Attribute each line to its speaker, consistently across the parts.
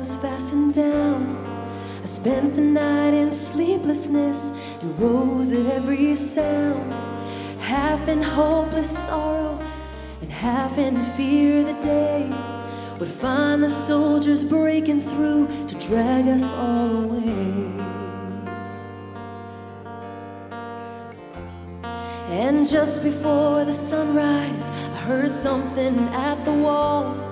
Speaker 1: windows fastened down. I spent the night in sleeplessness and rose at every sound. Half in hopeless sorrow and half in fear the day would find the soldiers breaking through to drag us all away. And just before the sunrise, I heard something at the wall.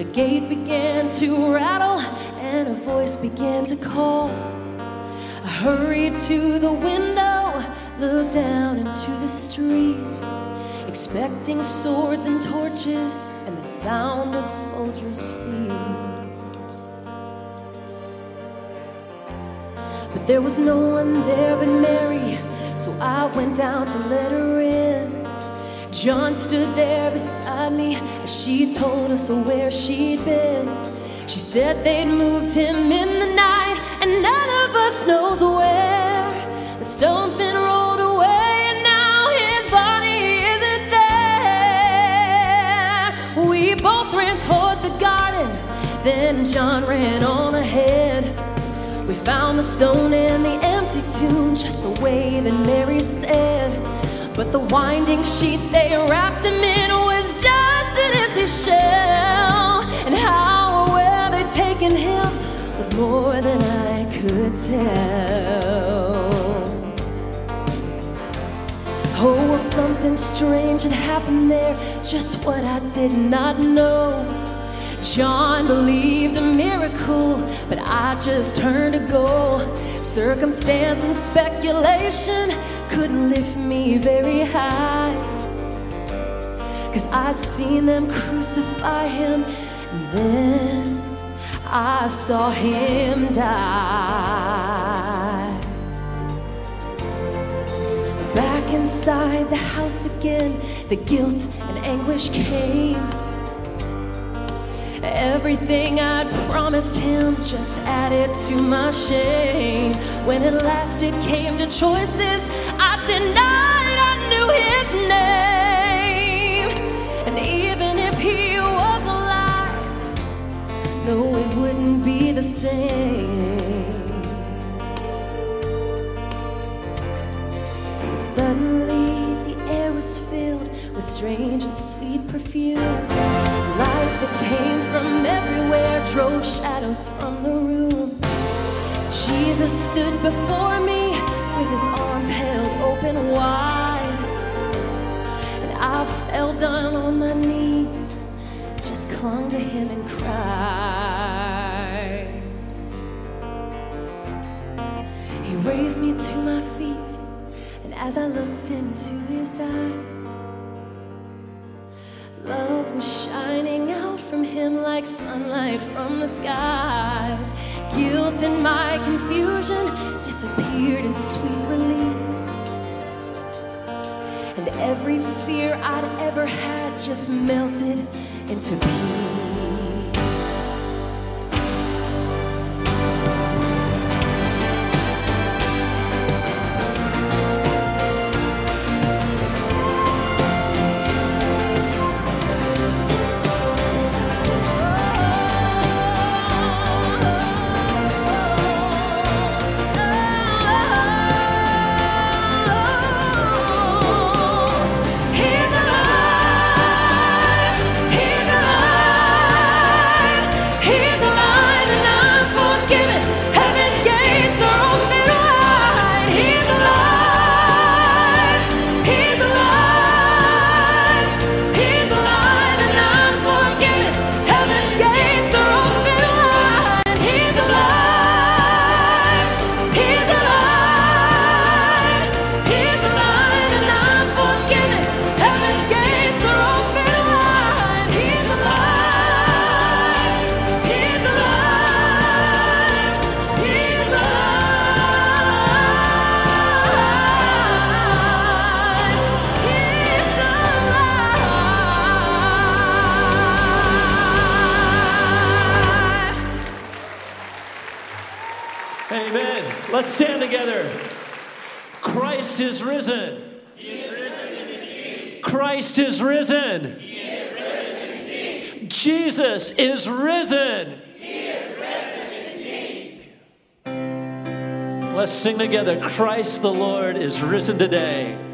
Speaker 1: The gate began to rattle, and a voice began to call. I hurried to the window, looked down into the street, expecting swords and torches and the sound of soldiers' feet. But there was no one there but Mary, so I went down to let her in. John stood there beside me as she told us where she'd been. She said they'd moved him in the night, and none of us knows where. The stone's been rolled away, and now his body isn't there. We both ran toward the garden, then John ran on ahead. We found the stone and the empty tomb just the way that Mary said. But the winding sheet they wrapped him in was just an empty shell. And how or where they'd taken him was more than I could tell. Oh, well, something strange had happened there, just what I did not know. John believed a miracle, but I just turned to go. Circumstance and speculation couldn't lift me very high. Cause I'd seen them crucify him, and then I saw him die. Back inside the house again, the guilt and anguish came. Everything I'd promised him just added to my shame. When at last it came to choices, I I knew his name. And even if he was alive, no, it wouldn't be the same. Suddenly, the air was filled with strange and sweet perfume. Light that came from everywhere drove shadows from the room. Jesus stood before me with his arms held open wide. And I fell down on my knees, just clung to him and cried. He raised me to my feet, and as I looked into his eyes, Love was shining out from him like sunlight from the skies. Guilt and my confusion disappeared in sweet release. And every fear I'd ever had just melted into peace.
Speaker 2: Sing together. Christ the Lord is risen today.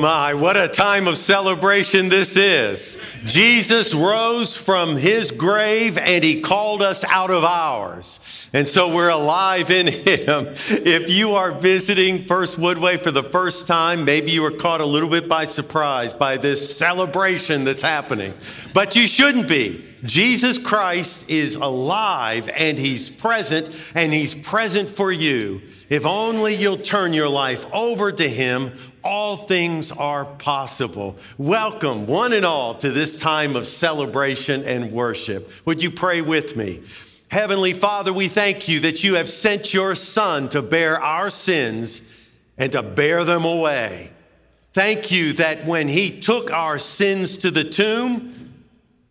Speaker 2: My,
Speaker 3: what a time of celebration this is. Jesus rose from his grave and he called us out of ours. And so we're alive in him. If you are visiting First Woodway for the first time, maybe you were caught a little bit by surprise by this celebration that's happening. But you shouldn't be. Jesus Christ is alive and he's present and he's present for you. If only you'll turn your life over to him, all things are possible. Welcome, one and all, to this time of celebration and worship. Would you pray with me? Heavenly Father, we thank you that you have sent your Son to bear our sins and to bear them away. Thank you that when he took our sins to the tomb,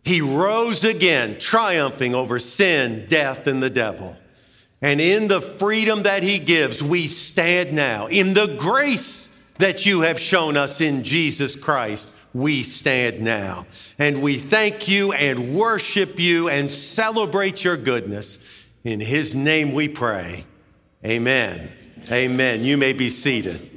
Speaker 3: he rose again, triumphing over sin, death, and the devil. And in the freedom that he gives, we stand now. In the grace that you have shown us in Jesus Christ, we stand now. And we thank you and worship you and celebrate your goodness. In his name we pray. Amen. Amen. You may be seated.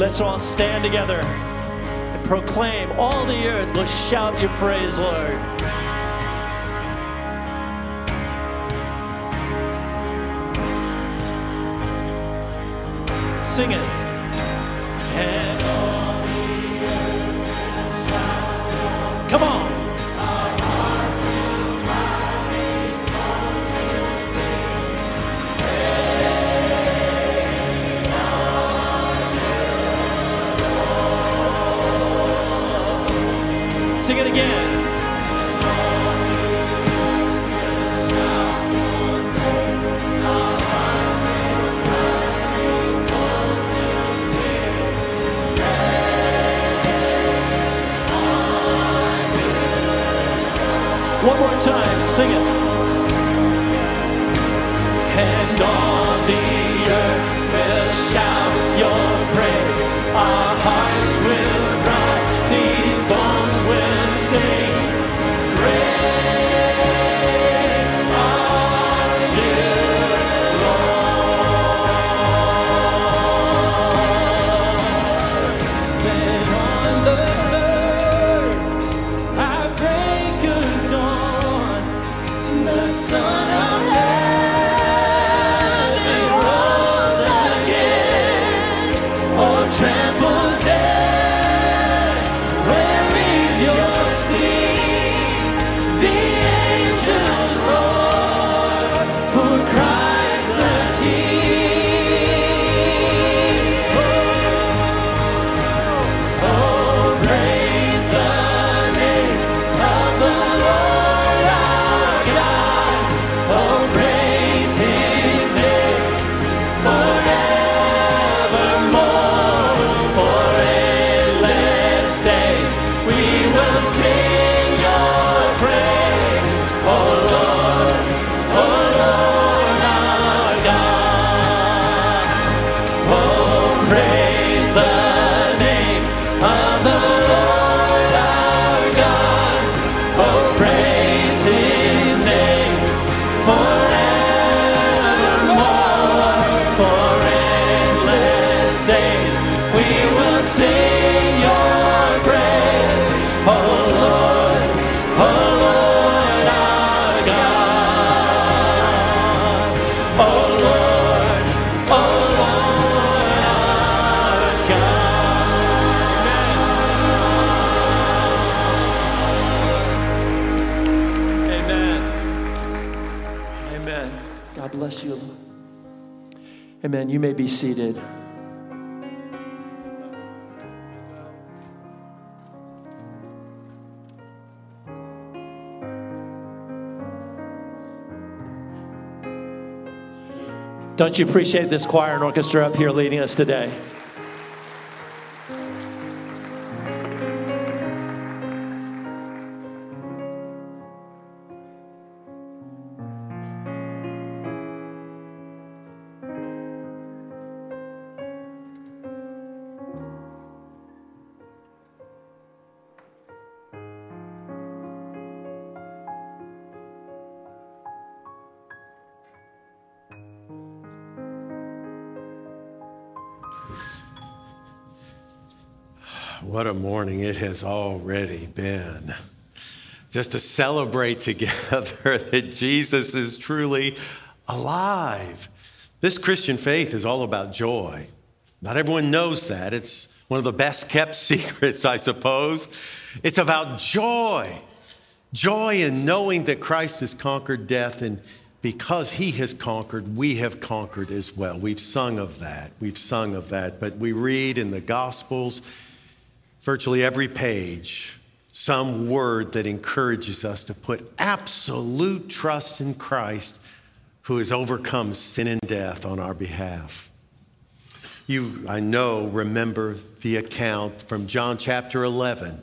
Speaker 4: Let's all stand together and proclaim all the earth will shout your praise, Lord. Sing it. And all the earth shout. Come on. Time, sing it. You may be seated. Don't you appreciate this choir and orchestra up here leading us today?
Speaker 3: What a morning it has already been. Just to celebrate together that Jesus is truly alive. This Christian faith is all about joy. Not everyone knows that. It's one of the best kept secrets, I suppose. It's about joy. Joy in knowing that Christ has conquered death, and because he has conquered, we have conquered as well. We've sung of that. We've sung of that. But we read in the Gospels, virtually every page, some word that encourages us to put absolute trust in Christ who has overcome sin and death on our behalf. You, I know, remember the account from John chapter 11.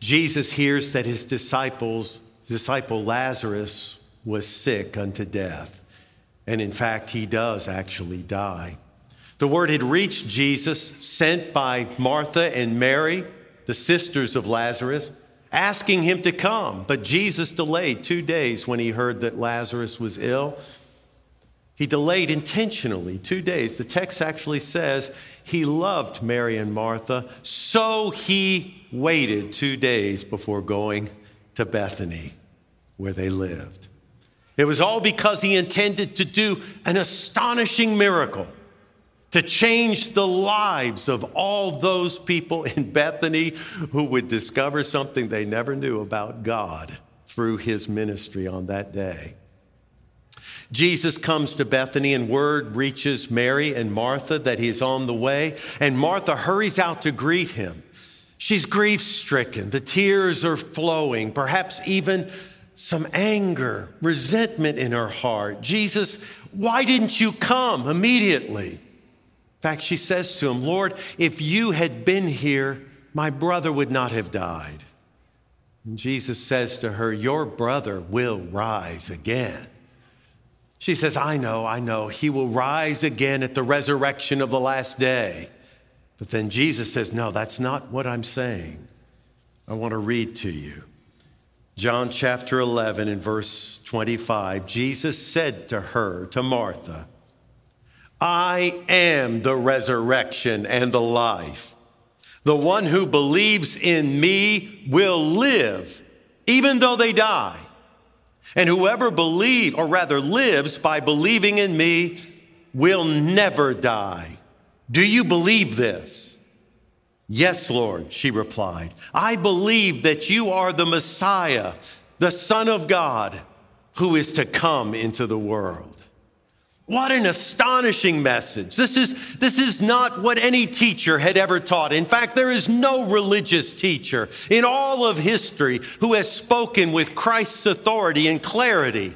Speaker 3: Jesus hears that his disciples, disciple Lazarus was sick unto death. And in fact, he does actually die. The word had reached Jesus, sent by Martha and Mary, the sisters of Lazarus, asking him to come. But Jesus delayed two days when he heard that Lazarus was ill. He delayed intentionally two days. The text actually says he loved Mary and Martha, so he waited two days before going to Bethany, where they lived. It was all because he intended to do an astonishing miracle to change the lives of all those people in Bethany who would discover something they never knew about God through his ministry on that day. Jesus comes to Bethany, and word reaches Mary and Martha that he is on the way. And Martha hurries out to greet him. She's grief stricken. The tears are flowing, perhaps even some anger, resentment in her heart. Jesus, why didn't you come immediately? Fact, she says to him, Lord, if you had been here, my brother would not have died. And Jesus says to her, Your brother will rise again. She says, I know, I know. He will rise again at the resurrection of the last day. But then Jesus says, No, that's not what I'm saying. I want to read to you. John chapter 11 and verse 25. Jesus said to her, to Martha, I am the resurrection and the life. The one who believes in me will live, even though they die. And whoever believes, or rather lives by believing in me, will never die. Do you believe this? Yes, Lord, she replied. I believe that you are the Messiah, the Son of God, who is to come into the world. What an astonishing message. This is, this is not what any teacher had ever taught. In fact, there is no religious teacher in all of history who has spoken with Christ's authority and clarity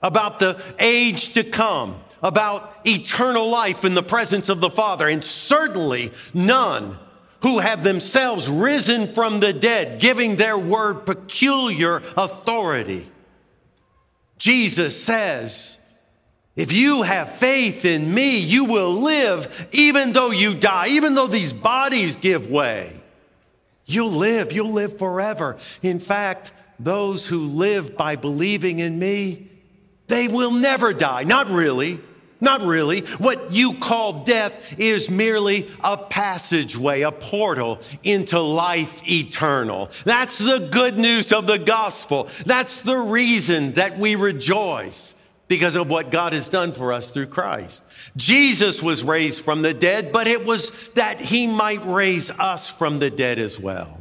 Speaker 3: about the age to come, about eternal life in the presence of the Father, and certainly none who have themselves risen from the dead, giving their word peculiar authority. Jesus says, if you have faith in me, you will live even though you die, even though these bodies give way. You'll live, you'll live forever. In fact, those who live by believing in me, they will never die. Not really. Not really. What you call death is merely a passageway, a portal into life eternal. That's the good news of the gospel. That's the reason that we rejoice because of what God has done for us through Christ. Jesus was raised from the dead, but it was that he might raise us from the dead as well.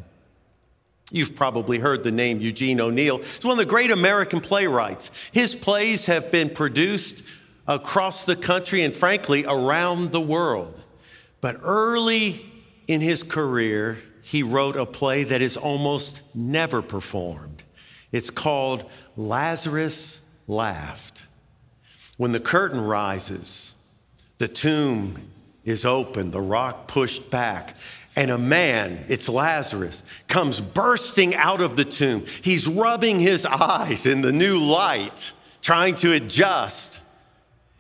Speaker 3: You've probably heard the name Eugene O'Neill. He's one of the great American playwrights. His plays have been produced across the country and, frankly, around the world. But early in his career, he wrote a play that is almost never performed. It's called Lazarus Laughed. When the curtain rises, the tomb is open, the rock pushed back, and a man, it's Lazarus, comes bursting out of the tomb. He's rubbing his eyes in the new light, trying to adjust.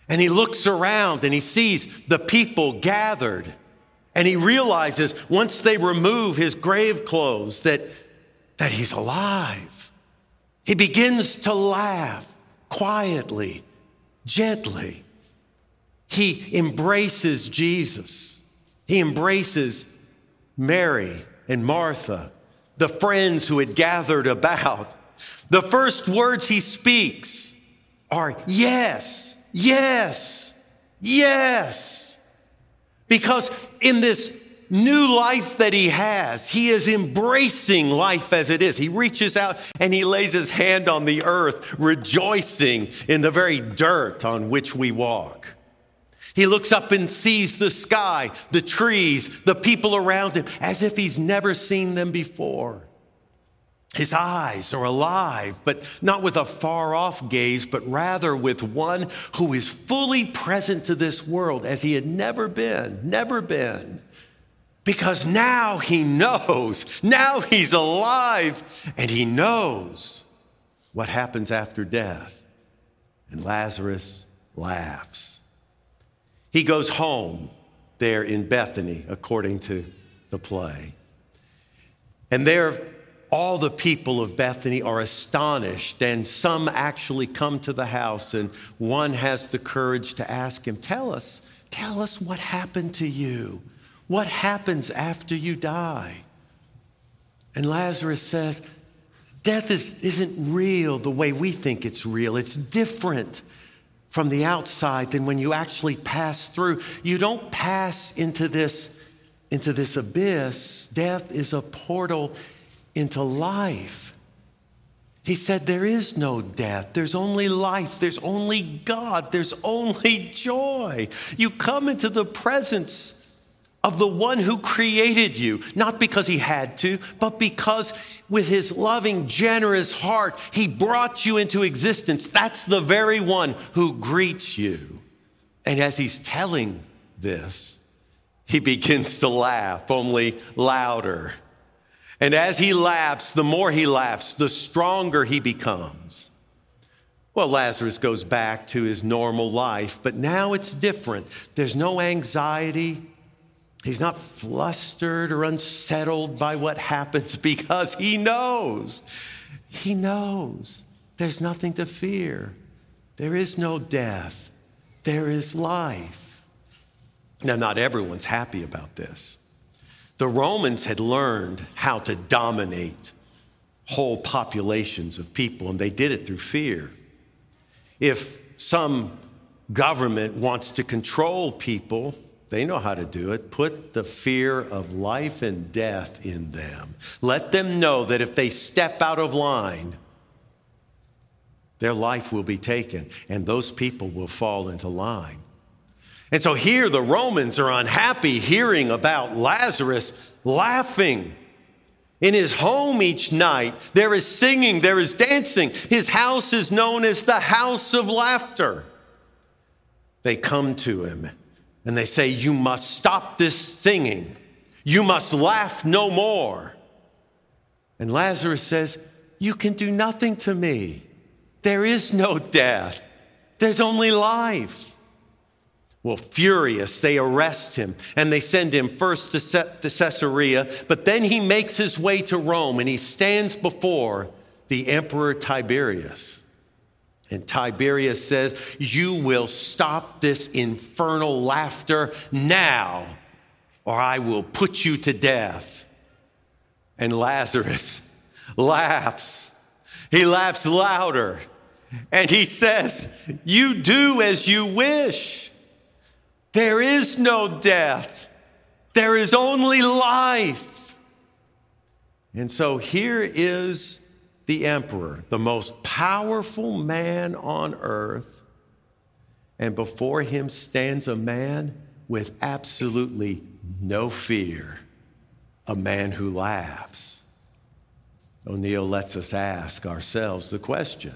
Speaker 3: And he looks around and he sees the people gathered. And he realizes once they remove his grave clothes that, that he's alive. He begins to laugh quietly gently. He embraces Jesus. He embraces Mary and Martha, the friends who had gathered about. The first words he speaks are yes, yes, yes. Because in this new life that he has. He is embracing life as it is. He reaches out and he lays his hand on the earth, rejoicing in the very dirt on which we walk. He looks up and sees the sky, the trees, the people around him, as if he's never seen them before. His eyes are alive, but not with a far off gaze, but rather with one who is fully present to this world as he had never been, never been. Because now he knows, now he's alive, and he knows what happens after death. And Lazarus laughs. He goes home there in Bethany, according to the play. And there, all the people of Bethany are astonished, and some actually come to the house, and one has the courage to ask him, Tell us, tell us what happened to you. What happens after you die? And Lazarus says, Death is, isn't real the way we think it's real. It's different from the outside than when you actually pass through. You don't pass into this, into this abyss. Death is a portal into life. He said, There is no death. There's only life. There's only God. There's only joy. You come into the presence of the one who created you, not because he had to, but because with his loving, generous heart, he brought you into existence. That's the very one who greets you. And as he's telling this, he begins to laugh, only louder. And as he laughs, the more he laughs, the stronger he becomes. Well, Lazarus goes back to his normal life, but now it's different. There's no anxiety. He's not flustered or unsettled by what happens because he knows. He knows there's nothing to fear. There is no death. There is life. Now, not everyone's happy about this. The Romans had learned how to dominate whole populations of people, and they did it through fear. If some government wants to control people, they know how to do it. Put the fear of life and death in them. Let them know that if they step out of line, their life will be taken, and those people will fall into line. And so here the Romans are unhappy hearing about Lazarus laughing. In his home each night, there is singing, there is dancing. His house is known as the house of laughter. They come to him and they say, You must stop this singing. You must laugh no more. And Lazarus says, You can do nothing to me. There is no death, there's only life. Well, furious, they arrest him and they send him first to Caesarea, but then he makes his way to Rome and he stands before the Emperor Tiberius. And Tiberius says, You will stop this infernal laughter now, or I will put you to death. And Lazarus laughs. He laughs louder. And he says, You do as you wish. There is no death, there is only life. And so here is the emperor, the most powerful man on earth, and before him stands a man with absolutely no fear, a man who laughs. O'Neill lets us ask ourselves the question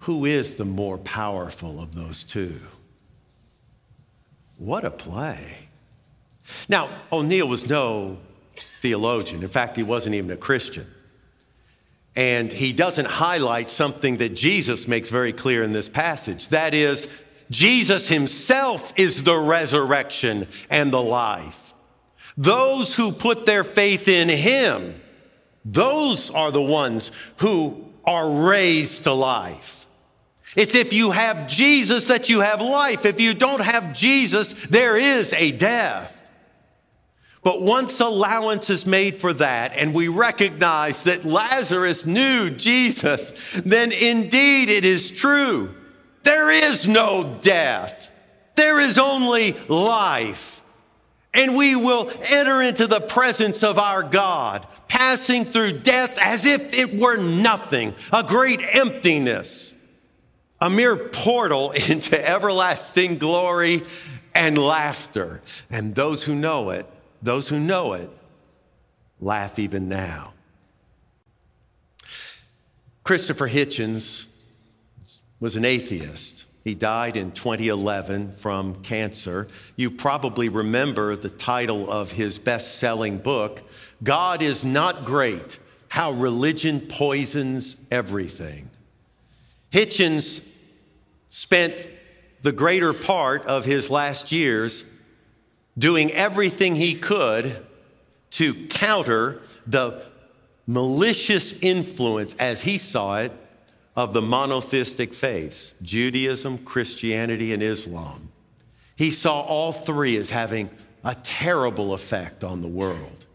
Speaker 3: who is the more powerful of those two? What a play. Now, O'Neill was no theologian. In fact, he wasn't even a Christian. And he doesn't highlight something that Jesus makes very clear in this passage. That is, Jesus himself is the resurrection and the life. Those who put their faith in him, those are the ones who are raised to life. It's if you have Jesus that you have life. If you don't have Jesus, there is a death. But once allowance is made for that, and we recognize that Lazarus knew Jesus, then indeed it is true. There is no death, there is only life. And we will enter into the presence of our God, passing through death as if it were nothing, a great emptiness a mere portal into everlasting glory and laughter. And those who know it, those who know it, laugh even now. Christopher Hitchens was an atheist. He died in 2011 from cancer. You probably remember the title of his best selling book, God is Not Great How Religion Poisons Everything. Hitchens spent the greater part of his last years doing everything he could to counter the malicious influence, as he saw it, of the monotheistic faiths Judaism, Christianity, and Islam. He saw all three as having a terrible effect on the world.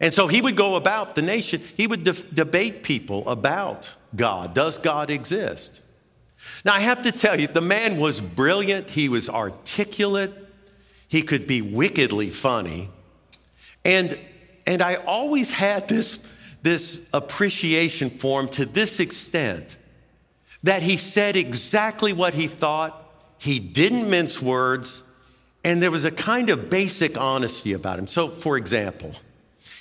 Speaker 3: And so he would go about the nation, he would de- debate people about God. Does God exist? Now, I have to tell you, the man was brilliant, he was articulate, he could be wickedly funny. And, and I always had this, this appreciation for him to this extent that he said exactly what he thought, he didn't mince words, and there was a kind of basic honesty about him. So, for example,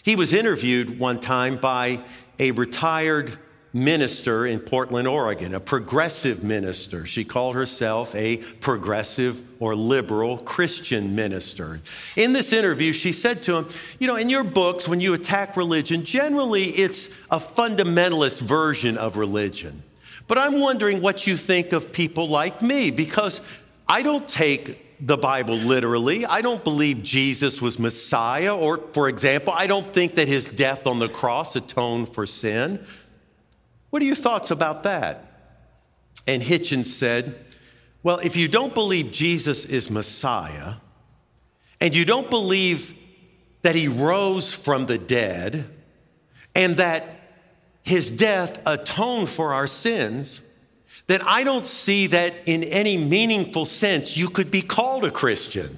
Speaker 3: he was interviewed one time by a retired minister in Portland, Oregon, a progressive minister. She called herself a progressive or liberal Christian minister. In this interview, she said to him, You know, in your books, when you attack religion, generally it's a fundamentalist version of religion. But I'm wondering what you think of people like me because I don't take the Bible literally. I don't believe Jesus was Messiah, or, for example, I don't think that his death on the cross atoned for sin. What are your thoughts about that? And Hitchens said, Well, if you don't believe Jesus is Messiah, and you don't believe that he rose from the dead, and that his death atoned for our sins, then I don't see that in any meaningful sense you could be called a Christian.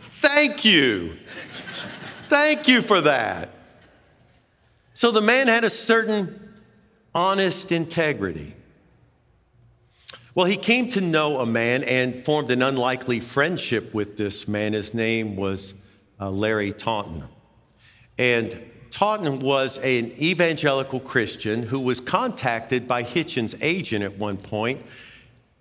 Speaker 3: Thank you. Thank you for that. So the man had a certain honest integrity. Well, he came to know a man and formed an unlikely friendship with this man. His name was uh, Larry Taunton. And Taunton was an evangelical Christian who was contacted by Hitchens' agent at one point.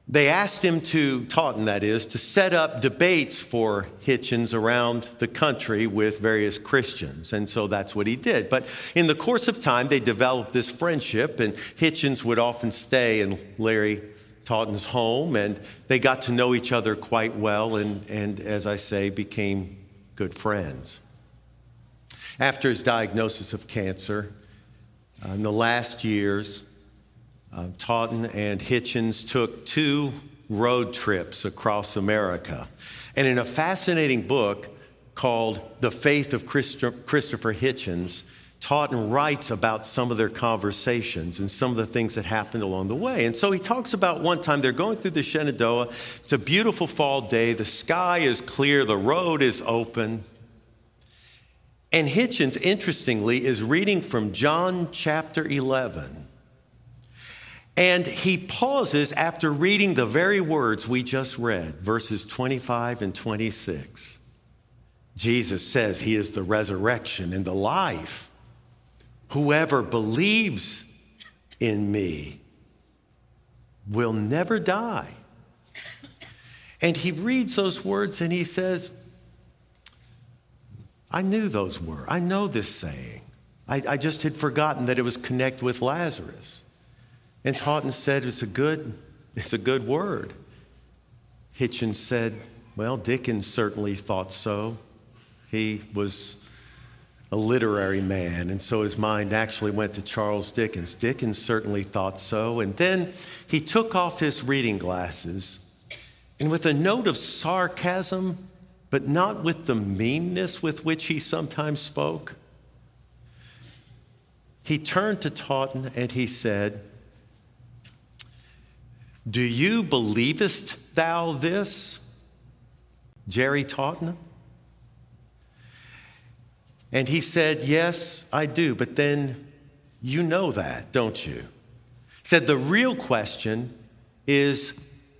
Speaker 3: They asked him to, Taunton that is, to set up debates for Hitchens around the country with various Christians. And so that's what he did. But in the course of time, they developed this friendship, and Hitchens would often stay in Larry Taunton's home, and they got to know each other quite well, and, and as I say, became good friends. After his diagnosis of cancer, uh, in the last years, uh, Taunton and Hitchens took two road trips across America. And in a fascinating book called The Faith of Christopher Hitchens, Taunton writes about some of their conversations and some of the things that happened along the way. And so he talks about one time they're going through the Shenandoah. It's a beautiful fall day. The sky is clear, the road is open. And Hitchens, interestingly, is reading from John chapter 11. And he pauses after reading the very words we just read, verses 25 and 26. Jesus says he is the resurrection and the life. Whoever believes in me will never die. And he reads those words and he says, I knew those were. I know this saying. I, I just had forgotten that it was connect with Lazarus. And Taunton said it's a good, it's a good word. Hitchens said, well, Dickens certainly thought so. He was a literary man, and so his mind actually went to Charles Dickens. Dickens certainly thought so. And then he took off his reading glasses, and with a note of sarcasm but not with the meanness with which he sometimes spoke. He turned to Taunton and he said, Do you believest thou this, Jerry Taunton? And he said, Yes, I do, but then you know that, don't you? He said, The real question is,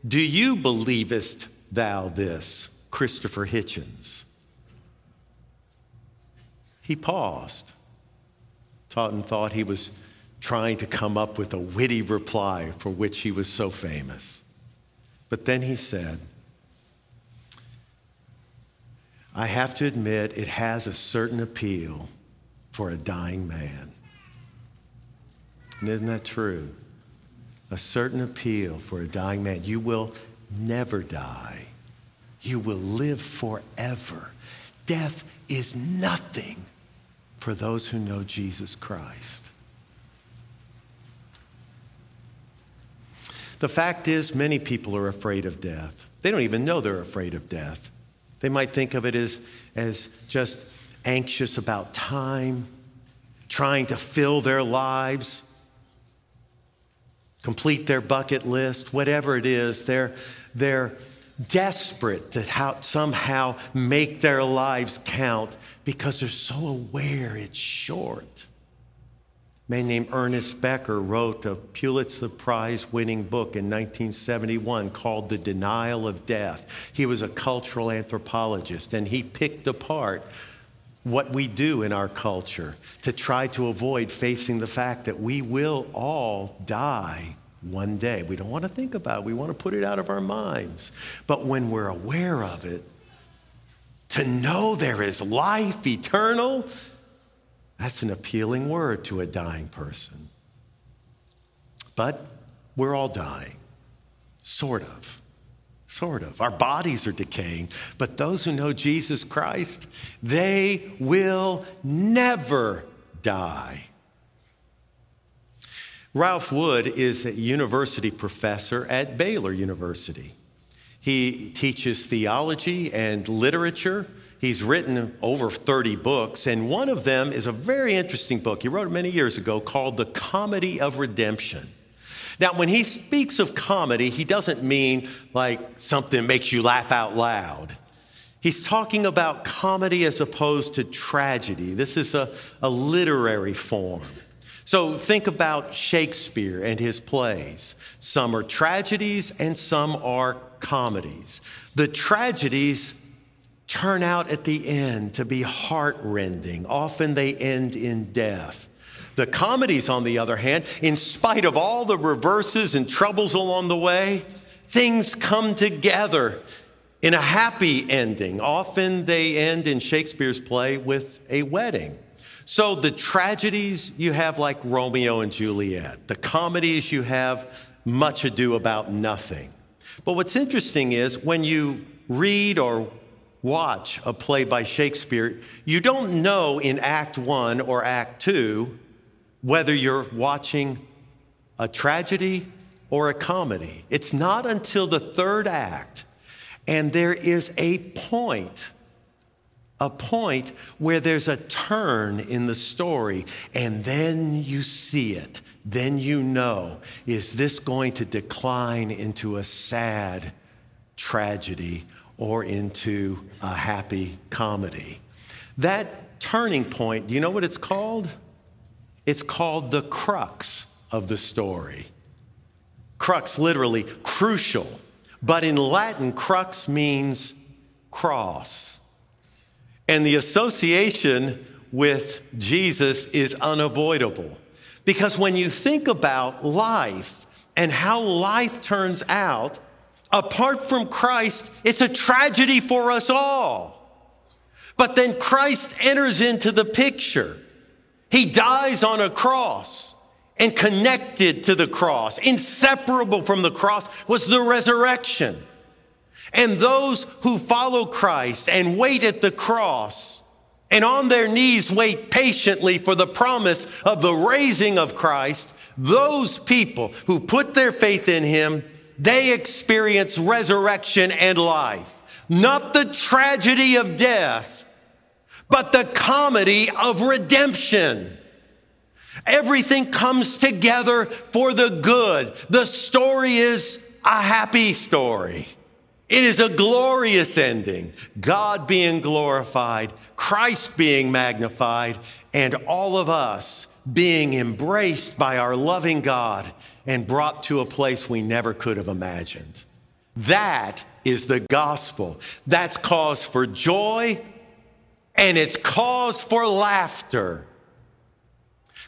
Speaker 3: Do you believest thou this? Christopher Hitchens. He paused. Taunton thought he was trying to come up with a witty reply for which he was so famous. But then he said, I have to admit, it has a certain appeal for a dying man. And isn't that true? A certain appeal for a dying man. You will never die you will live forever. Death is nothing for those who know Jesus Christ. The fact is, many people are afraid of death. They don't even know they're afraid of death. They might think of it as, as just anxious about time, trying to fill their lives, complete their bucket list, whatever it is. They're, they're desperate to how, somehow make their lives count because they're so aware it's short. A man named Ernest Becker wrote a Pulitzer Prize winning book in 1971 called The Denial of Death. He was a cultural anthropologist and he picked apart what we do in our culture to try to avoid facing the fact that we will all die one day. We don't want to think about it, we want to put it out of our minds. But when we're aware of it, to know there is life eternal, that's an appealing word to a dying person. But we're all dying, sort of. Sort of. Our bodies are decaying, but those who know Jesus Christ, they will never die. Ralph Wood is a university professor at Baylor University. He teaches theology and literature He's written over 30 books, and one of them is a very interesting book. He wrote it many years ago called The Comedy of Redemption. Now, when he speaks of comedy, he doesn't mean like something makes you laugh out loud. He's talking about comedy as opposed to tragedy. This is a, a literary form. So think about Shakespeare and his plays. Some are tragedies and some are comedies. The tragedies turn out at the end to be heartrending. Often they end in death. The comedies, on the other hand, in spite of all the reverses and troubles along the way, things come together in a happy ending. Often they end in Shakespeare's play with a wedding. So the tragedies you have, like Romeo and Juliet, the comedies you have, much ado about nothing. But what's interesting is when you read or watch a play by Shakespeare, you don't know in Act One or Act Two whether you're watching a tragedy or a comedy. It's not until the third act, and there is a point, a point where there's a turn in the story, and then you see it. Then you know, is this going to decline into a sad tragedy or into a happy comedy. That turning point, do you know what it's called? It's called the crux of the story. Crux, literally, crucial. But in Latin, crux means cross. And the association with Jesus is unavoidable. Because when you think about life and how life turns out, Apart from Christ, it's a tragedy for us all. But then Christ enters into the picture. He dies on a cross and connected to the cross, inseparable from the cross, was the resurrection. And those who follow Christ and wait at the cross and on their knees wait patiently for the promise of the raising of Christ, those people who put their faith in him they experience resurrection and life. Not the tragedy of death, but the comedy of redemption. Everything comes together for the good. The story is a happy story. It is a glorious ending. God being glorified, Christ being magnified, and all of us being embraced by our loving God and brought to a place we never could have imagined. That is the gospel. That's cause for joy and it's cause for laughter.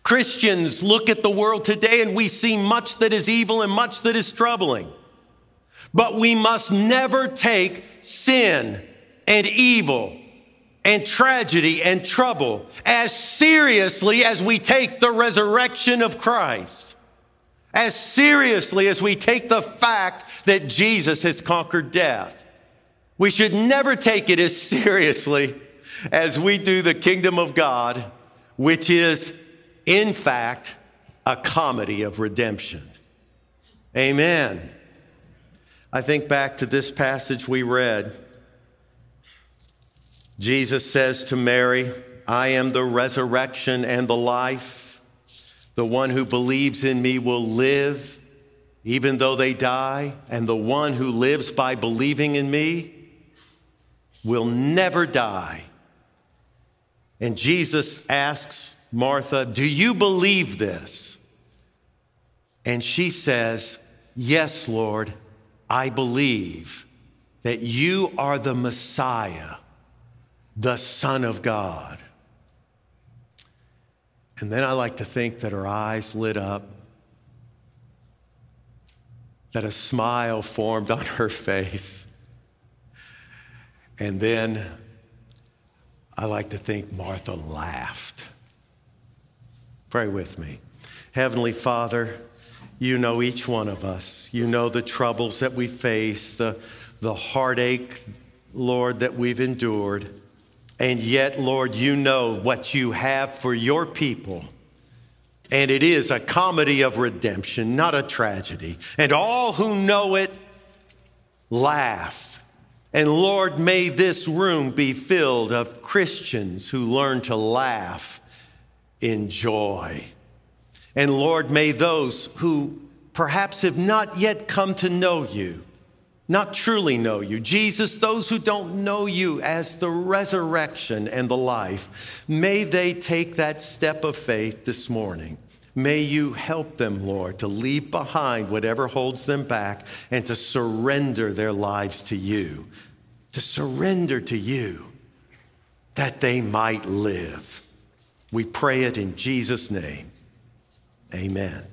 Speaker 3: Christians look at the world today and we see much that is evil and much that is troubling. But we must never take sin and evil and tragedy and trouble as seriously as we take the resurrection of Christ as seriously as we take the fact that Jesus has conquered death. We should never take it as seriously as we do the kingdom of God which is, in fact, a comedy of redemption. Amen. I think back to this passage we read. Jesus says to Mary, I am the resurrection and the life. The one who believes in me will live even though they die, and the one who lives by believing in me will never die. And Jesus asks Martha, Do you believe this? And she says, Yes, Lord, I believe that you are the Messiah, the Son of God. And then I like to think that her eyes lit up, that a smile formed on her face. And then I like to think Martha laughed. Pray with me. Heavenly Father, you know each one of us. You know the troubles that we face, the, the heartache, Lord, that we've endured. And yet, Lord, you know what you have for your people. And it is a comedy of redemption, not a tragedy. And all who know it laugh. And Lord, may this room be filled of Christians who learn to laugh in joy. And Lord, may those who perhaps have not yet come to know you, not truly know you, Jesus, those who don't know you as the resurrection and the life, may they take that step of faith this morning. May you help them, Lord, to leave behind whatever holds them back and to surrender their lives to you, to surrender to you that they might live. We pray it in Jesus' name. Amen.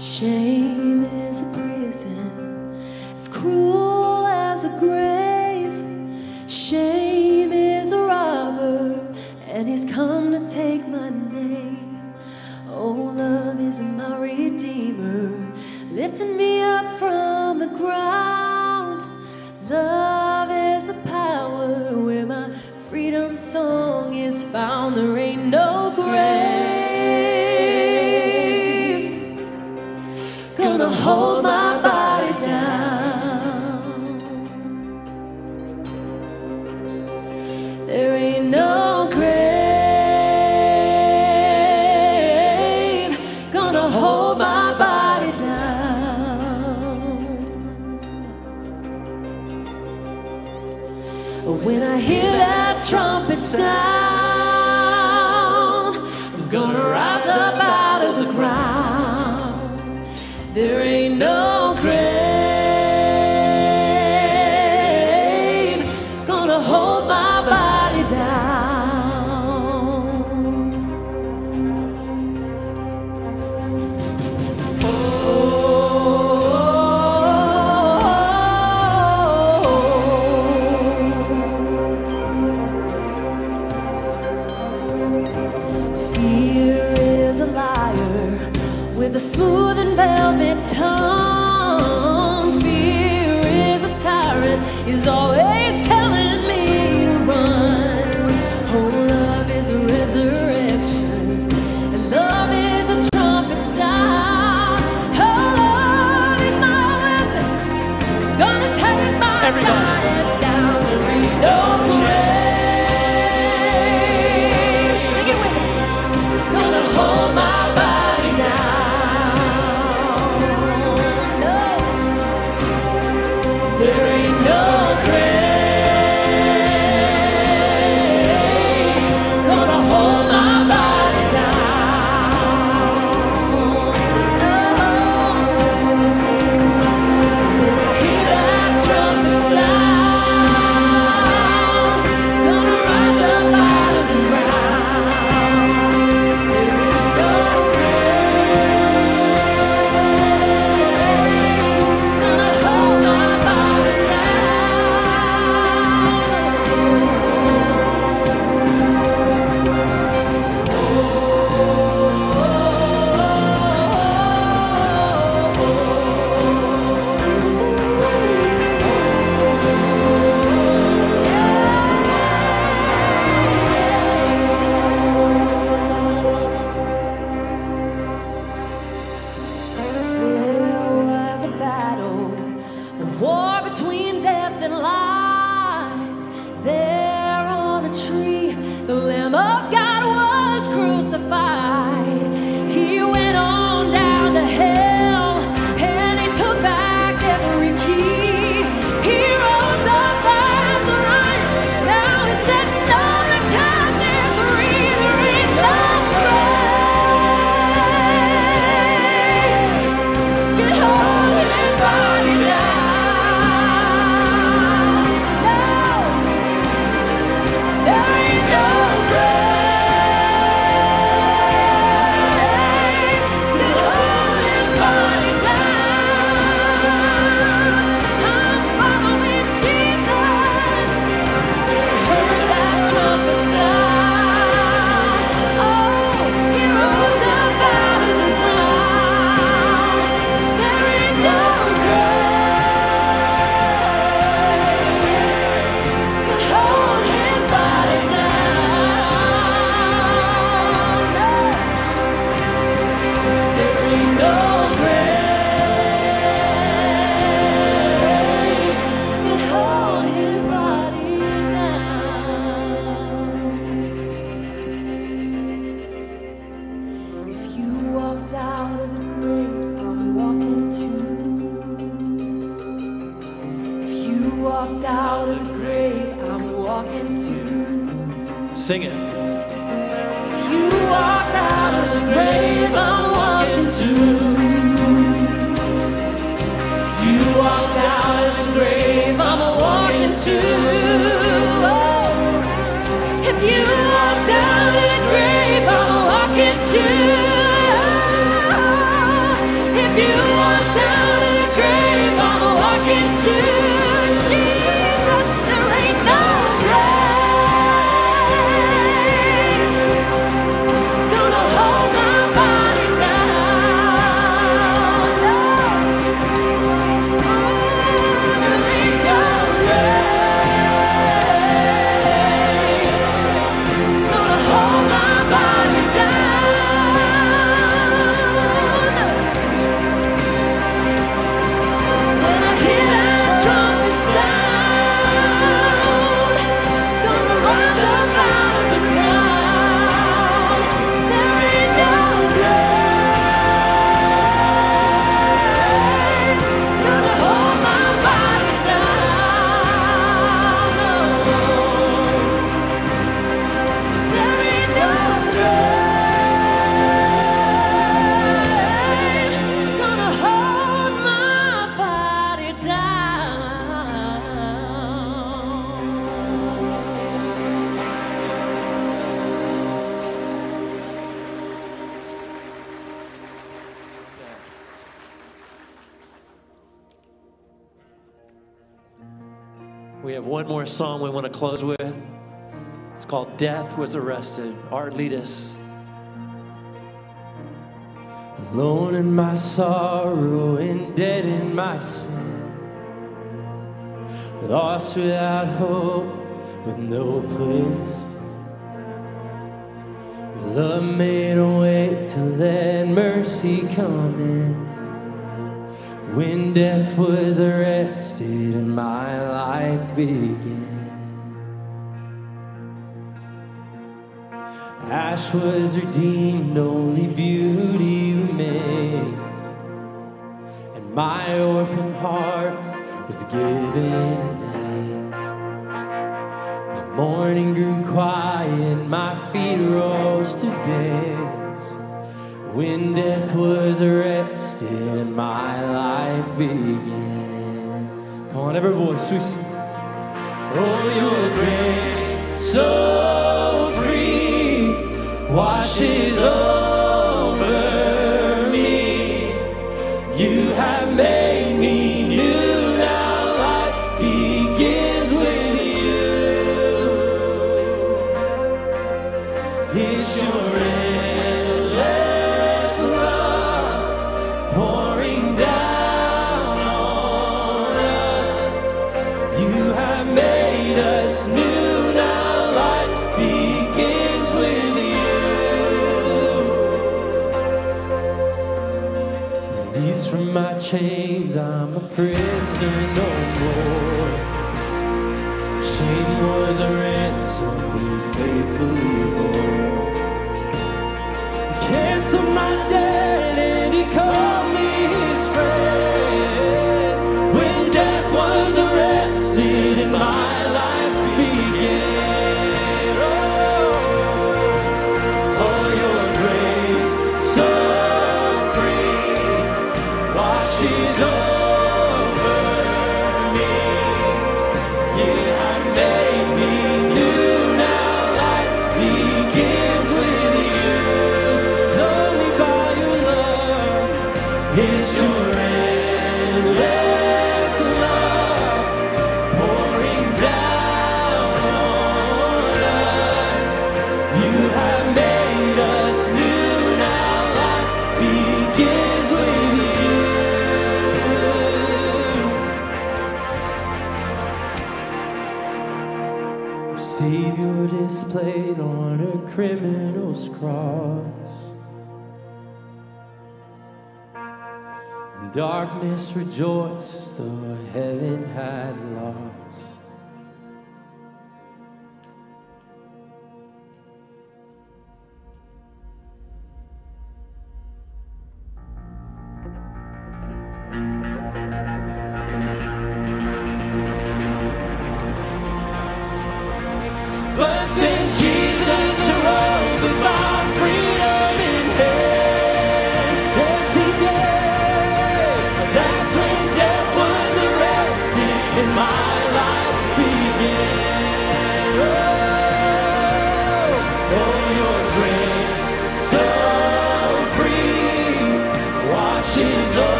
Speaker 1: Shame is a prison as cruel as a grave. Shame is a robber, and he's come to take my name. Oh, love is my redeemer, lifting me up from the ground. Love is the power where my freedom song is found. There ain't no trumpet
Speaker 2: we want to close with. It's called Death Was Arrested. Art, lead us.
Speaker 4: Alone in my sorrow and dead in my sin. Lost without hope, with no place. Your love made a way to let mercy come in. When death was arrested and my life began. Ash was redeemed, only beauty remains. And my orphan heart was given a name. My mourning grew quiet, my feet rose to dance. When death was arrested and my life began. Come on, every voice we sing. Oh, your grace, so free washes over. prisoner no more. Shame was a ransom we faithfully bore. Cancel my debt and he called me his friend. When death was arrested in my darkness rejoice.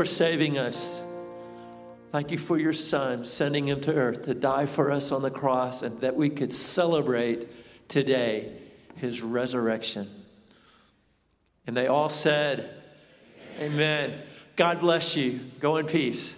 Speaker 4: for saving us. Thank you for your son sending him to earth to die for us on the cross and that we could celebrate today his resurrection. And they all said, Amen. Amen. God bless you. Go in peace.